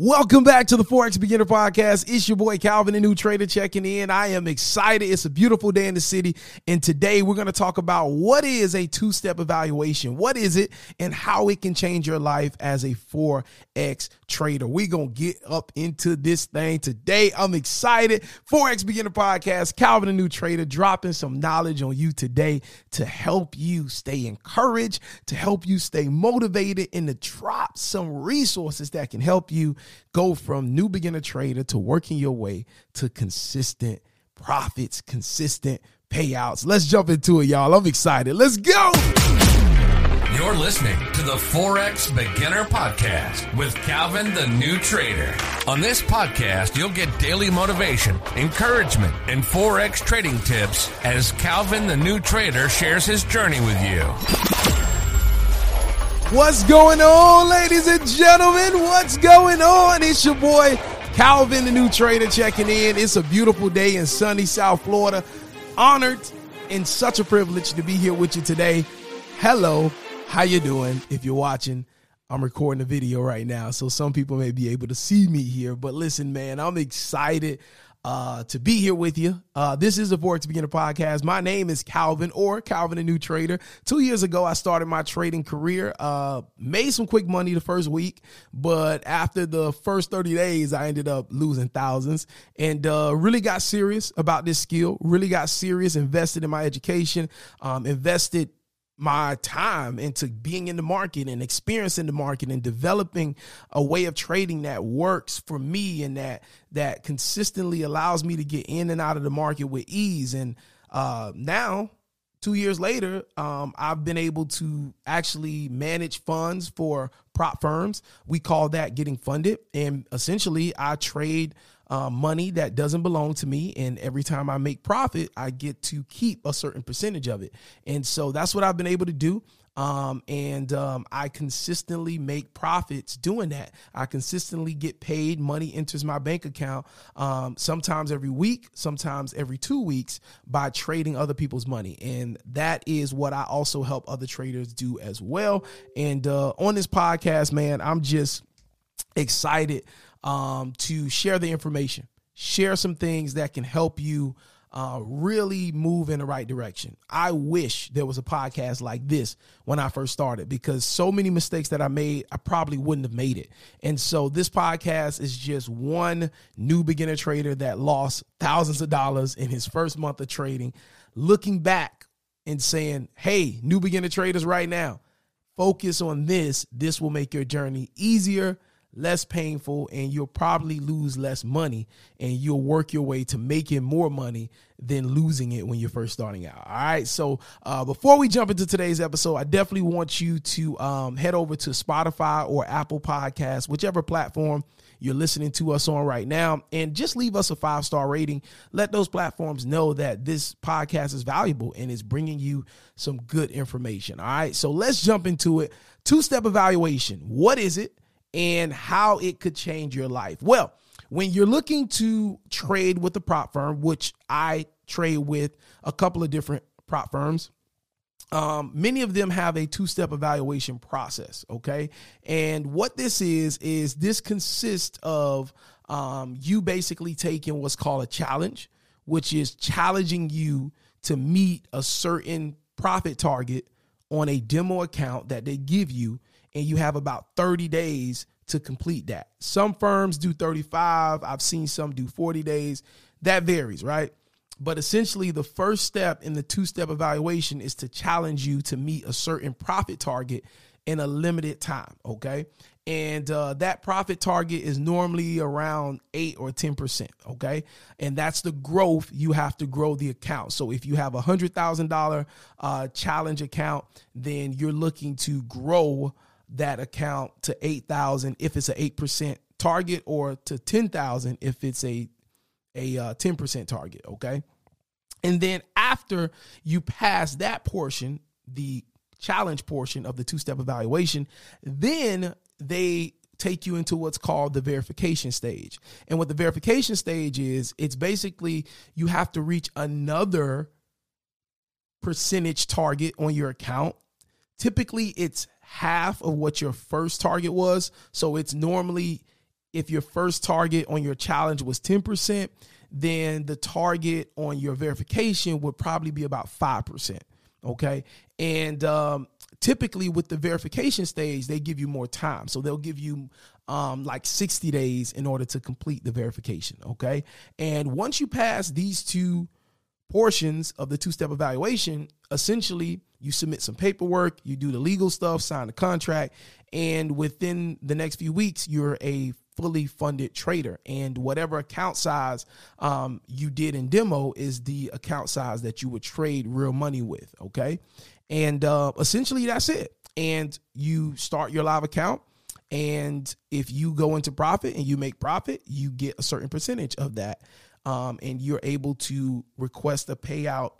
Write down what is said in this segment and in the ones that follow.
Welcome back to the Forex Beginner Podcast. It's your boy Calvin, the new trader, checking in. I am excited. It's a beautiful day in the city. And today we're going to talk about what is a two step evaluation, what is it, and how it can change your life as a Forex trader. We're going to get up into this thing today. I'm excited. Forex Beginner Podcast, Calvin, the new trader, dropping some knowledge on you today to help you stay encouraged, to help you stay motivated, and to drop some resources that can help you go from new beginner trader to working your way to consistent profits, consistent payouts. Let's jump into it, y'all. I'm excited. Let's go. You're listening to the Forex Beginner Podcast with Calvin the New Trader. On this podcast, you'll get daily motivation, encouragement, and Forex trading tips as Calvin the New Trader shares his journey with you. What's going on, ladies and gentlemen? What's going on? It's your boy Calvin, the new trader, checking in. It's a beautiful day in sunny South Florida. Honored and such a privilege to be here with you today. Hello, how you doing? If you're watching, I'm recording a video right now, so some people may be able to see me here. But listen, man, I'm excited uh, to be here with you. Uh, this is the Forex Beginner Podcast. My name is Calvin or Calvin, a new trader. Two years ago, I started my trading career. Uh, made some quick money the first week, but after the first 30 days, I ended up losing thousands and uh, really got serious about this skill. Really got serious, invested in my education, um, invested my time into being in the market and experiencing the market and developing a way of trading that works for me and that that consistently allows me to get in and out of the market with ease. And uh, now two years later um, i've been able to actually manage funds for prop firms. We call that getting funded. And essentially i trade uh, money that doesn't belong to me. And every time I make profit, I get to keep a certain percentage of it. And so that's what I've been able to do. Um, and um, I consistently make profits doing that. I consistently get paid. Money enters my bank account um, sometimes every week, sometimes every two weeks by trading other people's money. And that is what I also help other traders do as well. And uh, on this podcast, man, I'm just excited um, to share the information, share some things that can help you uh, really move in the right direction. I wish there was a podcast like this when I first started because so many mistakes that I made, I probably wouldn't have made it. And so this podcast is just one new beginner trader that lost thousands of dollars in his first month of trading, looking back and saying, hey, new beginner traders right now, focus on this. This will make your journey easier less painful and you'll probably lose less money and you'll work your way to making more money than losing it when you're first starting out. All right. So uh, before we jump into today's episode, I definitely want you to um, head over to Spotify or Apple Podcasts, whichever platform you're listening to us on right now, and just leave us a five star rating. Let those platforms know that this podcast is valuable and is bringing you some good information. All right. So let's jump into it. Two step evaluation. What is it? And how it could change your life. Well, when you're looking to trade with a prop firm, which I trade with a couple of different prop firms, um, many of them have a two-step evaluation process. Okay, and what this is is this consists of um, you basically taking what's called a challenge, which is challenging you to meet a certain profit target on a demo account that they give you and you have about 30 days to complete that. Some firms do 35, I've seen some do 40 days. That varies, right? But essentially, the first step in the two step evaluation is to challenge you to meet a certain profit target in a limited time. Okay. And uh, that profit target is normally around 8 or 10%. Okay. And that's the growth you have to grow the account. So if you have a $100,000 uh, challenge account, then you're looking to grow that account to 8,000 if it's a 8% target or to 10,000 if it's a a uh, 10% target, okay? And then after you pass that portion, the challenge portion of the two-step evaluation, then they take you into what's called the verification stage. And what the verification stage is, it's basically you have to reach another percentage target on your account. Typically, it's half of what your first target was. So it's normally if your first target on your challenge was 10%, then the target on your verification would probably be about 5%. Okay. And um, typically with the verification stage, they give you more time. So they'll give you um, like 60 days in order to complete the verification. Okay. And once you pass these two portions of the two step evaluation, essentially you submit some paperwork, you do the legal stuff, sign the contract, and within the next few weeks, you're a fully funded trader. And whatever account size um, you did in demo is the account size that you would trade real money with. Okay. And uh, essentially, that's it. And you start your live account. And if you go into profit and you make profit, you get a certain percentage of that. Um, and you're able to request a payout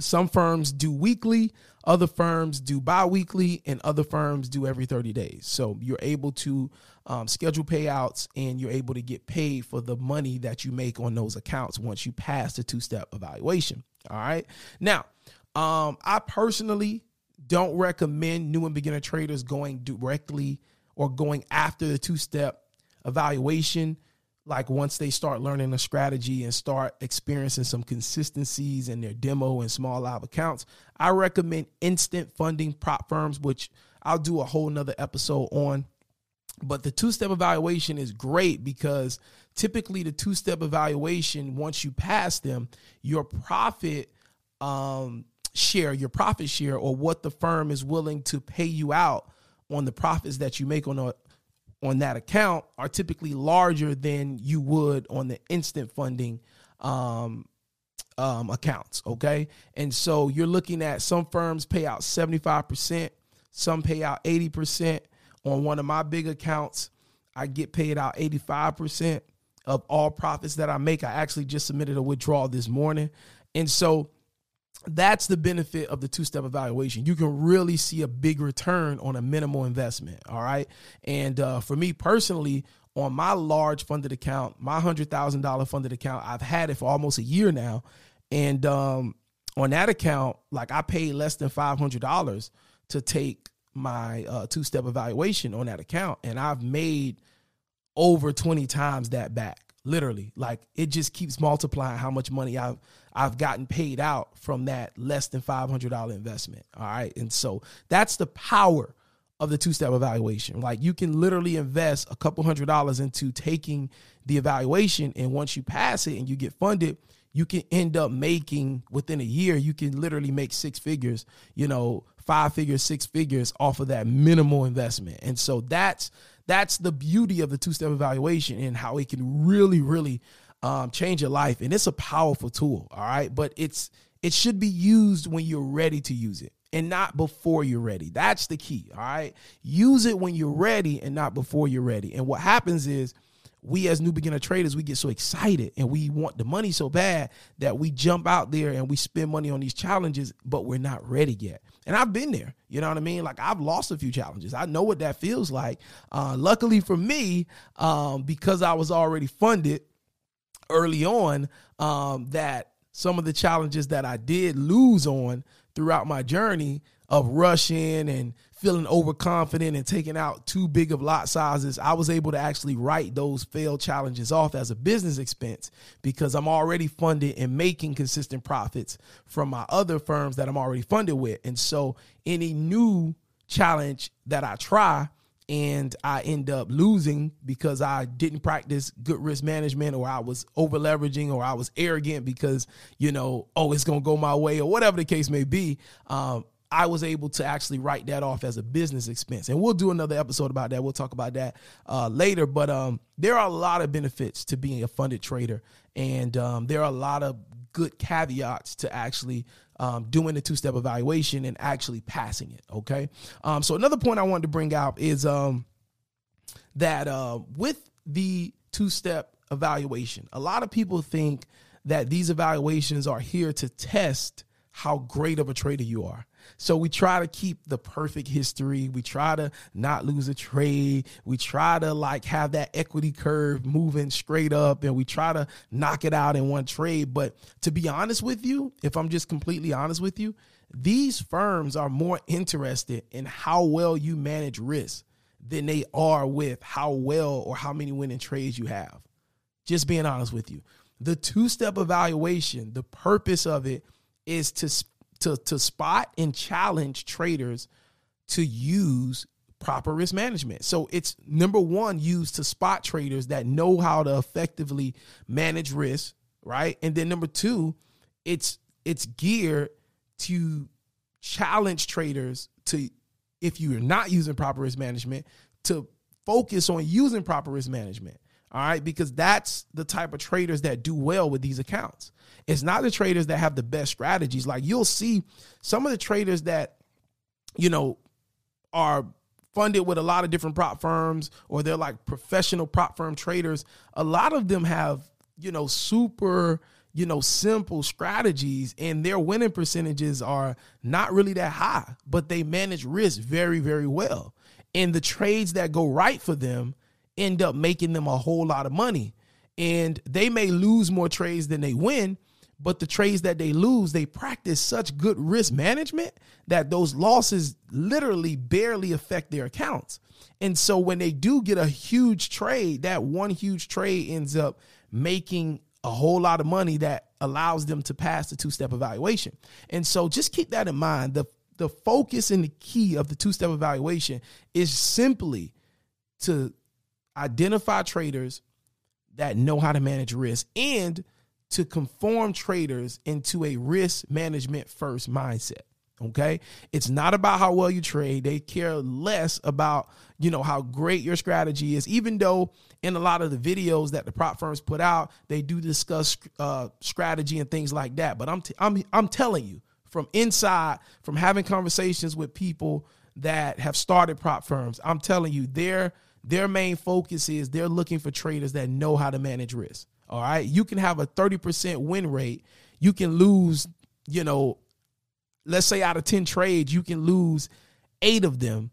some firms do weekly, other firms do bi-weekly, and other firms do every 30 days. So you're able to um, schedule payouts and you're able to get paid for the money that you make on those accounts once you pass the two-step evaluation. All right. Now, um, I personally don't recommend new and beginner traders going directly or going after the two-step evaluation like once they start learning a strategy and start experiencing some consistencies in their demo and small live accounts, I recommend instant funding prop firms, which I'll do a whole nother episode on. But the two step evaluation is great because typically the two step evaluation, once you pass them, your profit um, share, your profit share, or what the firm is willing to pay you out on the profits that you make on a on that account are typically larger than you would on the instant funding um, um, accounts. Okay. And so you're looking at some firms pay out 75%, some pay out 80%. On one of my big accounts, I get paid out 85% of all profits that I make. I actually just submitted a withdrawal this morning. And so that's the benefit of the two step evaluation. You can really see a big return on a minimal investment. All right. And uh, for me personally, on my large funded account, my $100,000 funded account, I've had it for almost a year now. And um, on that account, like I paid less than $500 to take my uh, two step evaluation on that account. And I've made over 20 times that back literally like it just keeps multiplying how much money i've i've gotten paid out from that less than $500 investment all right? And so that's the power of the two-step evaluation. Like you can literally invest a couple hundred dollars into taking the evaluation and once you pass it and you get funded you can end up making within a year you can literally make six figures you know five figures six figures off of that minimal investment. And so that's that's the beauty of the two step evaluation and how it can really, really um, change your life. And it's a powerful tool. All right. But it's, it should be used when you're ready to use it and not before you're ready. That's the key. All right. Use it when you're ready and not before you're ready. And what happens is, we as new beginner traders we get so excited and we want the money so bad that we jump out there and we spend money on these challenges but we're not ready yet and i've been there you know what i mean like i've lost a few challenges i know what that feels like uh, luckily for me um, because i was already funded early on um, that some of the challenges that i did lose on throughout my journey of rushing and feeling overconfident and taking out too big of lot sizes, I was able to actually write those failed challenges off as a business expense because I'm already funded and making consistent profits from my other firms that I'm already funded with. And so any new challenge that I try, and I end up losing because I didn't practice good risk management or I was over leveraging or I was arrogant because, you know, oh, it's going to go my way or whatever the case may be. Um, I was able to actually write that off as a business expense. And we'll do another episode about that. We'll talk about that uh, later. But um, there are a lot of benefits to being a funded trader. And um, there are a lot of good caveats to actually um, doing the two step evaluation and actually passing it. Okay. Um, so, another point I wanted to bring out is um, that uh, with the two step evaluation, a lot of people think that these evaluations are here to test how great of a trader you are. So we try to keep the perfect history. We try to not lose a trade. We try to like have that equity curve moving straight up and we try to knock it out in one trade. But to be honest with you, if I'm just completely honest with you, these firms are more interested in how well you manage risk than they are with how well or how many winning trades you have. Just being honest with you. The two step evaluation, the purpose of it is to, to, to spot and challenge traders to use proper risk management. So it's number one, used to spot traders that know how to effectively manage risk, right? And then number two, it's it's geared to challenge traders to if you're not using proper risk management to focus on using proper risk management all right? Because that's the type of traders that do well with these accounts. It's not the traders that have the best strategies. Like you'll see some of the traders that you know are funded with a lot of different prop firms or they're like professional prop firm traders. A lot of them have you know super you know, simple strategies and their winning percentages are not really that high, but they manage risk very, very well. And the trades that go right for them end up making them a whole lot of money. And they may lose more trades than they win, but the trades that they lose, they practice such good risk management that those losses literally barely affect their accounts. And so when they do get a huge trade, that one huge trade ends up making a whole lot of money that allows them to pass the two-step evaluation. And so just keep that in mind. The the focus and the key of the two-step evaluation is simply to identify traders that know how to manage risk and to conform traders into a risk management first mindset. Okay. It's not about how well you trade. They care less about, you know, how great your strategy is, even though in a lot of the videos that the prop firms put out, they do discuss uh, strategy and things like that. But I'm, t- I'm, I'm telling you from inside, from having conversations with people that have started prop firms, I'm telling you their, their main focus is they're looking for traders that know how to manage risk. All right. You can have a 30% win rate. You can lose, you know, let's say out of 10 trades, you can lose eight of them,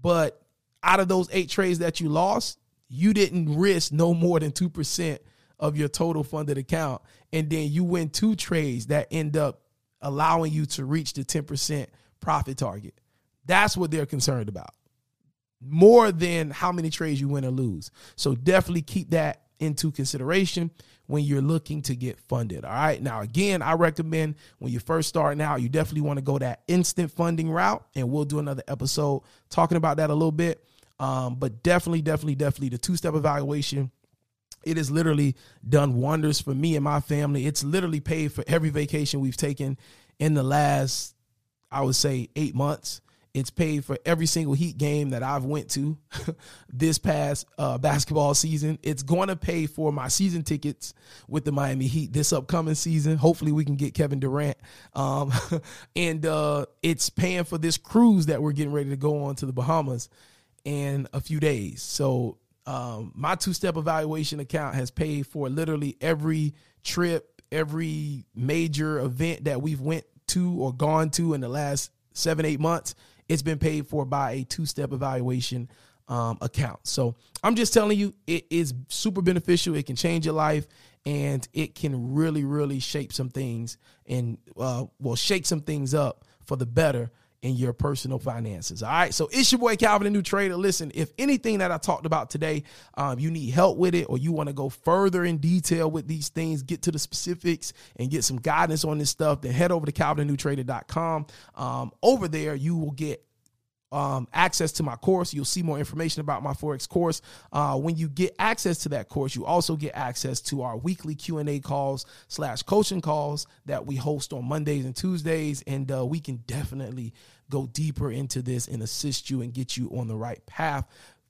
but out of those eight trades that you lost, you didn't risk no more than 2% of your total funded account. And then you win two trades that end up allowing you to reach the 10% profit target. That's what they're concerned about. More than how many trades you win or lose. So definitely keep that into consideration when you're looking to get funded. All right. Now, again, I recommend when you first start out, you definitely want to go that instant funding route. And we'll do another episode talking about that a little bit. Um, but definitely, definitely, definitely the two step evaluation. It has literally done wonders for me and my family. It's literally paid for every vacation we've taken in the last, I would say, eight months. It's paid for every single Heat game that I've went to this past uh, basketball season. It's going to pay for my season tickets with the Miami Heat this upcoming season. Hopefully, we can get Kevin Durant. Um, and uh, it's paying for this cruise that we're getting ready to go on to the Bahamas in a few days. So um, my two-step evaluation account has paid for literally every trip, every major event that we've went to or gone to in the last seven, eight months it's been paid for by a two step evaluation um, account. So I'm just telling you, it is super beneficial. It can change your life and it can really, really shape some things and, uh, well, shake some things up for the better in your personal finances. All right. So it's your boy Calvin, the new trader. Listen, if anything that I talked about today, um, you need help with it, or you want to go further in detail with these things, get to the specifics and get some guidance on this stuff, then head over to calvinthenewtrader.com. Um, over there, you will get um, access to my course. You'll see more information about my forex course. Uh, when you get access to that course, you also get access to our weekly Q and A calls slash coaching calls that we host on Mondays and Tuesdays, and uh, we can definitely go deeper into this and assist you and get you on the right path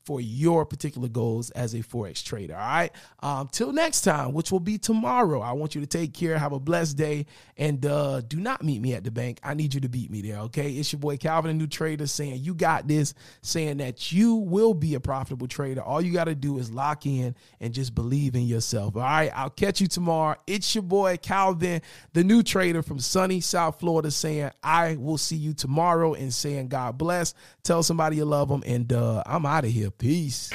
for your particular goals as a forex trader. All right. Um, till next time, which will be tomorrow. I want you to take care. Have a blessed day, and uh, do not meet me at the bank. I need you to beat me there. Okay. It's your boy Calvin, a new trader, saying you got this, saying that you will be a profitable trader. All you got to do is lock in and just believe in yourself. All right. I'll catch you tomorrow. It's your boy Calvin, the new trader from sunny South Florida, saying I will see you tomorrow and saying God bless. Tell somebody you love them, and uh, I'm out of here. Peace.